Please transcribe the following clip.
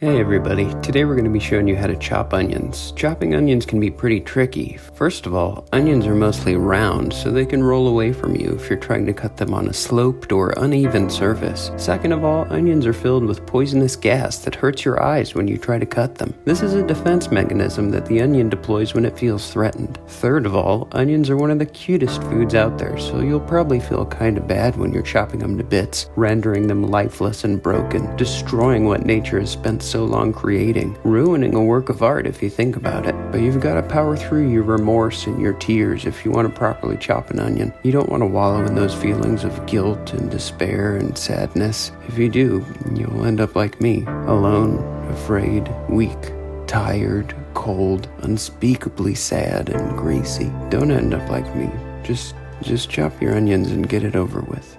Hey everybody, today we're going to be showing you how to chop onions. Chopping onions can be pretty tricky. First of all, onions are mostly round, so they can roll away from you if you're trying to cut them on a sloped or uneven surface. Second of all, onions are filled with poisonous gas that hurts your eyes when you try to cut them. This is a defense mechanism that the onion deploys when it feels threatened. Third of all, onions are one of the cutest foods out there, so you'll probably feel kinda bad when you're chopping them to bits, rendering them lifeless and broken, destroying what nature has spent so long creating, ruining a work of art if you think about it. But you've got to power through your remorse and your tears if you want to properly chop an onion. You don't want to wallow in those feelings of guilt and despair and sadness. If you do, you'll end up like me, alone, afraid, weak, tired, cold, unspeakably sad and greasy. Don't end up like me. Just just chop your onions and get it over with.